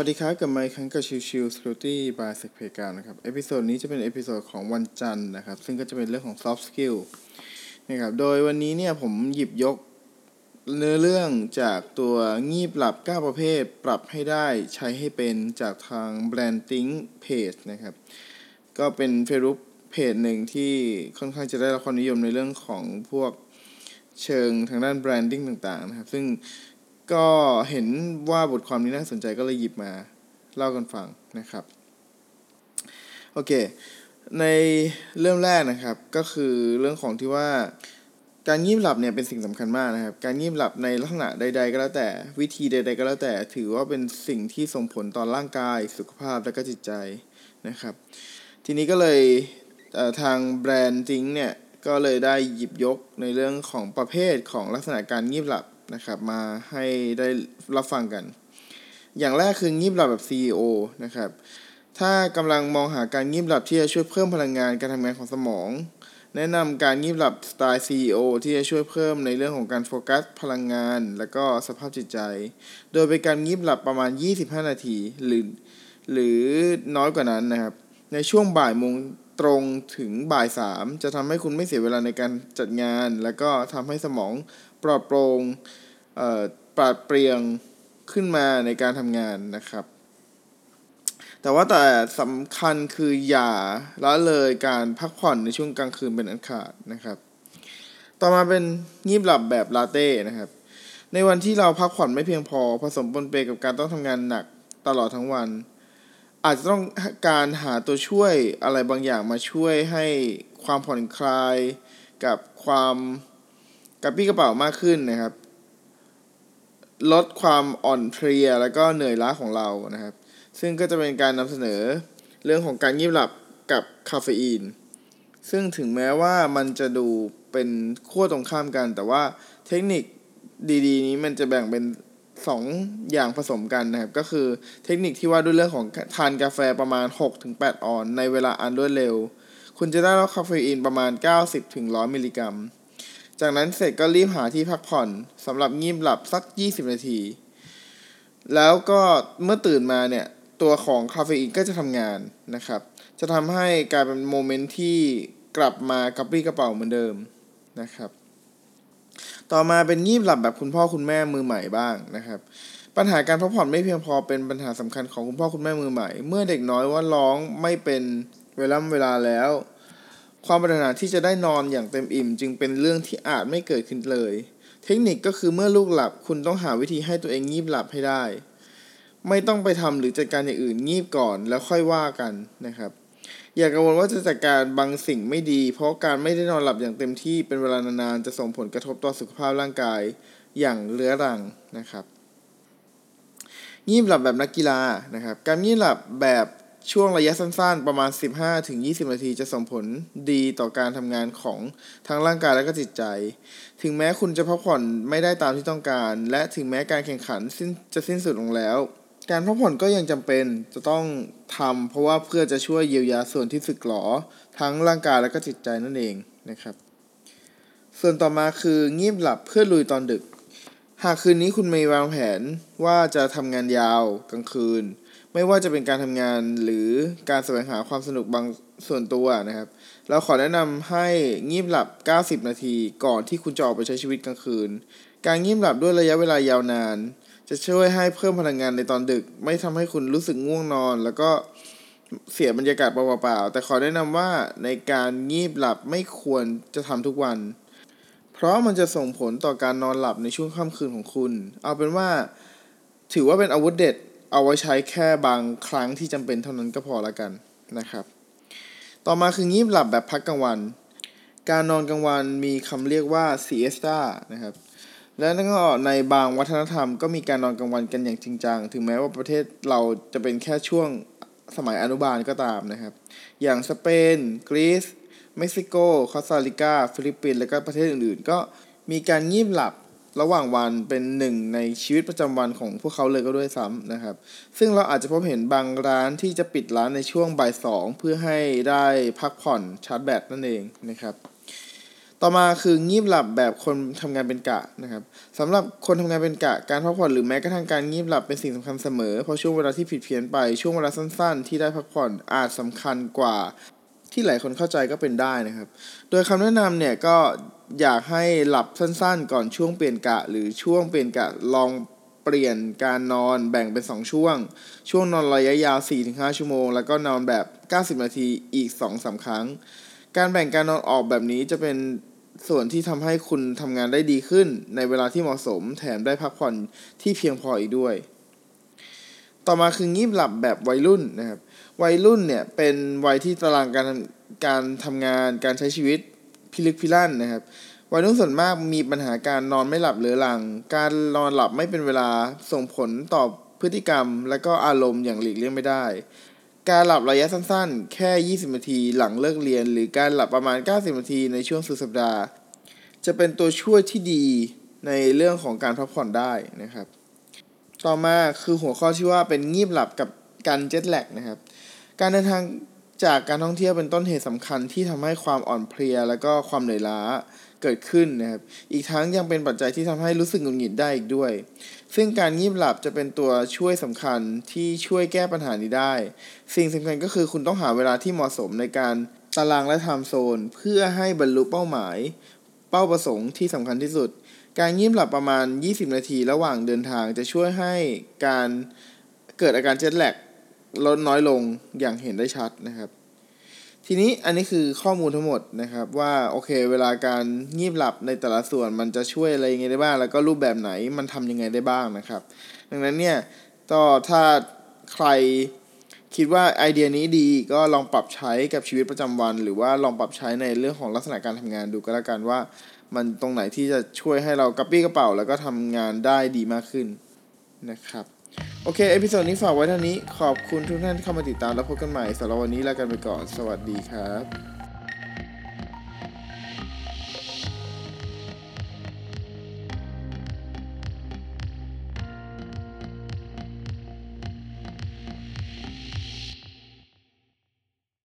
สวัสดีครับกลับมาอีกครั้งกับ Chill Chill Security by SECPlayground นะครับ episode นี้จะเป็น episode ของวันจันทร์นะครับ ซึ่งก็จะเป็นเรื่องของ soft skill นะครับ โดยวันนี้เนี่ยผมหยิบยกเนื้อเรื่องจากตัวงีบหลับ 9 ประเภท ปรับให้ได้ใช้ให้เป็นจากทาง Branding Page นะครับ ก็เป็น Facebook page หนึ่งที่ค่อนข้างจะได้รับความนิยมในเรื่องของพวกเชิงทางด้าน branding ต่างๆนะครับ ซึ่ง ก็เห็นว่าบทความนี้น่าสนใจก็เลยหยิบมาเล่ากันฟังนะครับ โอเค ในเรื่องแรกนะครับก็คือเรื่องของที่ว่าการงีบหลับเนี่ยเป็นสิ่งสำคัญมากนะครับ การงีบหลับในลักษณะใด ๆ ก็แล้วแต่วิธีใด ๆ ก็แล้วแต่ ถือว่าเป็นสิ่งที่ส่งผลต่อร่างกาย สุขภาพและก็จิตใจนะครับ ทีนี้ก็เลยทางแบรนด์จิงเนี่ยก็เลยได้หยิบยกในเรื่องของประเภทของลักษณะการงีบหลับ นะครับมาให้ได้รับฟังกัน อย่างแรกคืองีบหลับแบบ CEO นะครับถ้ากำลังมองหาการงีบหลับที่จะช่วยเพิ่มพลังงานการทำงานของสมอง แนะนำการงีบหลับสไตล์ CEO ที่จะช่วยเพิ่มในเรื่องของการโฟกัสพลังงาน และก็สภาพจิตใจ โดยเป็นการงีบหลับประมาณ 25 นาทีหรือหรือน้อยกว่านั้นนะครับ ในช่วงบ่ายโมงตรงถึงบ่ายสามจะทำให้คุณไม่เสียเวลาในการจัดงาน แล้วก็ทำให้สมองปลอดโปร่งปราดเปรียงขึ้นมาในการทำงานนะครับ แต่ว่าแต่สำคัญคืออย่าละเลยการพักผ่อนในช่วงกลางคืนเป็นอันขาดนะครับ ต่อมาเป็นงีบหลับแบบลาเต้นะครับ ในวันที่เราพักผ่อนไม่เพียงพอ ผสมปนเปกับการต้องทำงานหนักตลอดทั้งวัน อาจจะต้องการหาตัวช่วยอะไรบางอย่างมาช่วยให้ความผ่อนคลายกับความ กระปี้กระเป๋ามากขึ้นนะครับ ลดความอ่อนเพลียแล้วก็เหนื่อยล้าของเรานะครับ ซึ่งก็จะเป็นการนำเสนอเรื่องของการยีบหลับกับคาเฟอีน ซึ่งถึงแม้ว่ามันจะดูเป็นขั้วตรงข้ามกัน แต่ว่าเทคนิคดีๆ นี้มันจะแบ่งเป็นสองอย่างผสมกันนะครับ ก็คือเทคนิคที่ว่าด้วยเรื่องของทานกาแฟประมาณ 6-8 ออนซ์ ในเวลาอันรวดเร็ว คุณจะได้รับคาเฟอีนประมาณ 90-100 มิลลิกรัม จากนั้นเสร็จก็รีบหาที่พักผ่อนสำหรับงีบหลับสัก 20 นาที แล้วก็เมื่อตื่นมาเนี่ย ตัวของคาเฟอีนก็จะทำงานนะครับ จะทำให้กลายเป็น moment ที่กลับมากระปรี้กระเปร่าเหมือนเดิมนะครับ ต่อมาเป็นงีบหลับแบบคุณพ่อคุณแม่มือใหม่บ้างนะครับ ปัญหาการพักผ่อนไม่เพียงพอเป็นปัญหาสำคัญของคุณพ่อคุณแม่มือใหม่ เมื่อเด็กน้อยว่าร้องไม่เป็นเวลาเวลาแล้ว ความปรารถนาที่จะได้นอนอย่างเต็มอิ่ม จึงเป็นเรื่องที่อาจไม่เกิดขึ้นเลย เทคนิคก็คือเมื่อลูกหลับคุณต้องหาวิธีให้ตัวเองงีบหลับให้ได้ ไม่ต้องไปทำหรือจัดการอย่างอื่นงีบก่อนแล้วค่อยว่ากันนะครับ อย่ากังวลว่าจะจัดการบางสิ่งไม่ดี เพราะการไม่ได้นอนหลับอย่างเต็มที่เป็นเวลานานๆจะส่งผลกระทบต่อสุขภาพร่างกายอย่างเรื้อรังนะครับงีบหลับแบบนักกีฬานะครับ การงีบหลับแบบ ช่วงระยะสั้นๆ ประมาณ 15-20 นาทีจะส่งผลดีต่อการทำงานของทั้งร่างกายและก็จิตใจ ถึงแม้คุณจะพักผ่อนไม่ได้ตามที่ต้องการ และถึงแม้การแข่งขันสิ้นจะสิ้นสุดลงแล้ว การพักผ่อนก็ยังจำเป็นจะต้องทำเพราะว่าเพื่อจะช่วยเยียวยาส่วนที่สึกหรอ ทั้งร่างกายและก็จิตใจนั่นเองนะครับ ส่วนต่อมาคืองีบหลับเพื่อลุยตอนดึก หากคืนนี้คุณมีวางแผนว่าจะทำงานยาวกลางคืน ไม่ว่าจะเป็นการทำงานหรือการแสวงหาความสนุกบางส่วนตัวนะครับ เราขอแนะนำให้งีบหลับ 90 นาที ก่อนที่คุณจะออกไปใช้ชีวิตกลางคืน การงีบหลับด้วยระยะเวลายาวนาน จะช่วยให้เพิ่มพลังงานในตอนดึก ไม่ทำให้คุณรู้สึกง่วงนอน แล้วก็เสียบรรยากาศเปล่าๆแต่ขอแนะนำว่าในการงีบหลับไม่ควรจะทำทุกวัน เพราะมันจะส่งผลต่อการนอนหลับในช่วงค่ำคืนของคุณ เอาเป็นว่าถือว่าเป็นอาวุธเด็ด เอาไว้ใช้แค่บางครั้งที่จำเป็นเท่านั้นก็พอละกันนะครับ ต่อมาคืองีบหลับแบบพักกลางวัน การนอนกลางวันมีคำเรียกว่า siesta นะครับ และนั่นก็ในบางวัฒนธรรมก็มีการนอนกลางวันกันอย่างจริงจัง ถึงแม้ว่าประเทศเราจะเป็นแค่ช่วงสมัยอนุบาลก็ตามนะครับ อย่างสเปน กรีซ เม็กซิโก คอสตาริกา ฟิลิปปินส์ และก็ประเทศอื่นๆ ก็มีการงีบหลับ ระหว่างวันเป็นหนึ่งในชีวิตประจำวันของพวกเขาเลยก็ด้วยซ้ำนะครับ ซึ่งเราอาจจะพบเห็นบางร้านที่จะปิดร้านในช่วงบ่ายสองเพื่อให้ได้พักผ่อนชาร์จแบตนั่นเองนะครับ ต่อมาคืองีบหลับแบบคนทำงานเป็นกะนะครับสำหรับคนทำงานเป็นกะการพักผ่อนหรือแม้กระทั่งการงีบหลับเป็นสิ่งสำคัญเสมอเพราะช่วงเวลาที่ผิดเพี้ยนไปช่วงเวลาสั้น ๆ ที่ได้พักผ่อนอาจสำคัญกว่าที่หลายคนเข้าใจก็เป็นได้นะครับ โดยคำแนะนำเนี่ยก็ อยากให้หลับสั้นๆ ก่อนช่วงเปลี่ยนกะ หรือช่วงเปลี่ยนกะลองเปลี่ยนการนอนแบ่งเป็น 2 ช่วง ช่วงนอนระยะยาว 4-5 ชั่วโมง แล้วก็นอนแบบ 90 นาทีอีก 2-3 ครั้ง การแบ่งการนอนออกแบบนี้จะเป็นส่วนที่ทำให้คุณทำงานได้ดีขึ้น ในเวลาที่เหมาะสมแถมได้พักผ่อนที่เพียงพออีกด้วย ต่อมาคืองีบหลับแบบวัยรุ่นนะครับ วัยรุ่นเนี่ยเป็นวัยที่ตารางการการทำงานการใช้ชีวิต พิลึกพิลั่นนะครับวัยรุ่นส่วนมากมีปัญหาการนอนไม่หลับเรื้อรัง การนอนหลับไม่เป็นเวลาส่งผลต่อพฤติกรรม และก็อารมณ์อย่างหลีกเลี่ยงไม่ได้ การหลับระยะสั้นๆ แค่ 20 นาทีหลังเลิกเรียน หรือการหลับประมาณ 90 นาทีในช่วงสุดสัปดาห์ จะเป็นตัวช่วยที่ดีในเรื่องของการพักผ่อนได้นะครับ ต่อมาคือหัวข้อที่ว่าเป็นงีบหลับกับการเจ็ตแลกนะครับ การเดินทาง จากการท่องเที่ยวเป็นต้นเหตุสำคัญที่ทำให้ความอ่อนเพลีย และก็ความเหนื่อยล้าเกิดขึ้นนะครับ อีกทั้งยังเป็นปัจจัยที่ทำให้รู้สึกหงุดหงิดได้อีกด้วย ซึ่งการงีบหลับจะเป็นตัวช่วยสำคัญที่ช่วยแก้ปัญหานี้ได้ สิ่งสำคัญก็คือคุณต้องหาเวลาที่เหมาะสมในการตารางและไทม์โซน เพื่อให้บรรลุเป้าหมาย เป้าประสงค์ที่สำคัญที่สุด การงีบหลับประมาณ 20 นาทีระหว่างเดินทางจะช่วยให้การเกิดอาการเจ็ตแลก ลดน้อยลงอย่างเห็นได้ชัดนะครับ ทีนี้อันนี้คือข้อมูลทั้งหมดนะครับว่าโอเค เวลาการงีบหลับในแต่ละส่วนมันจะช่วยอะไรยังไงได้บ้าง แล้วก็รูปแบบไหนมันทำยังไงได้บ้างนะครับ ดังนั้นเนี่ยก็ถ้าใครคิดว่าไอเดียนี้ดีก็ลองปรับใช้กับชีวิตประจำวัน หรือว่าลองปรับใช้ในเรื่องของลักษณะการทำงานดูก็แล้วกันว่า มันตรงไหนที่จะช่วยให้เรากระปรี้กระเปร่า แล้วก็ทำงานได้ดีมากขึ้นนะครับ โอเค episode นี้ฝากไว้เท่านี้ ขอบคุณทุกท่านที่เข้ามาติดตามแล้วพบกันใหม่สำหรับวันนี้ลากันไปก่อน สวัสดีครับ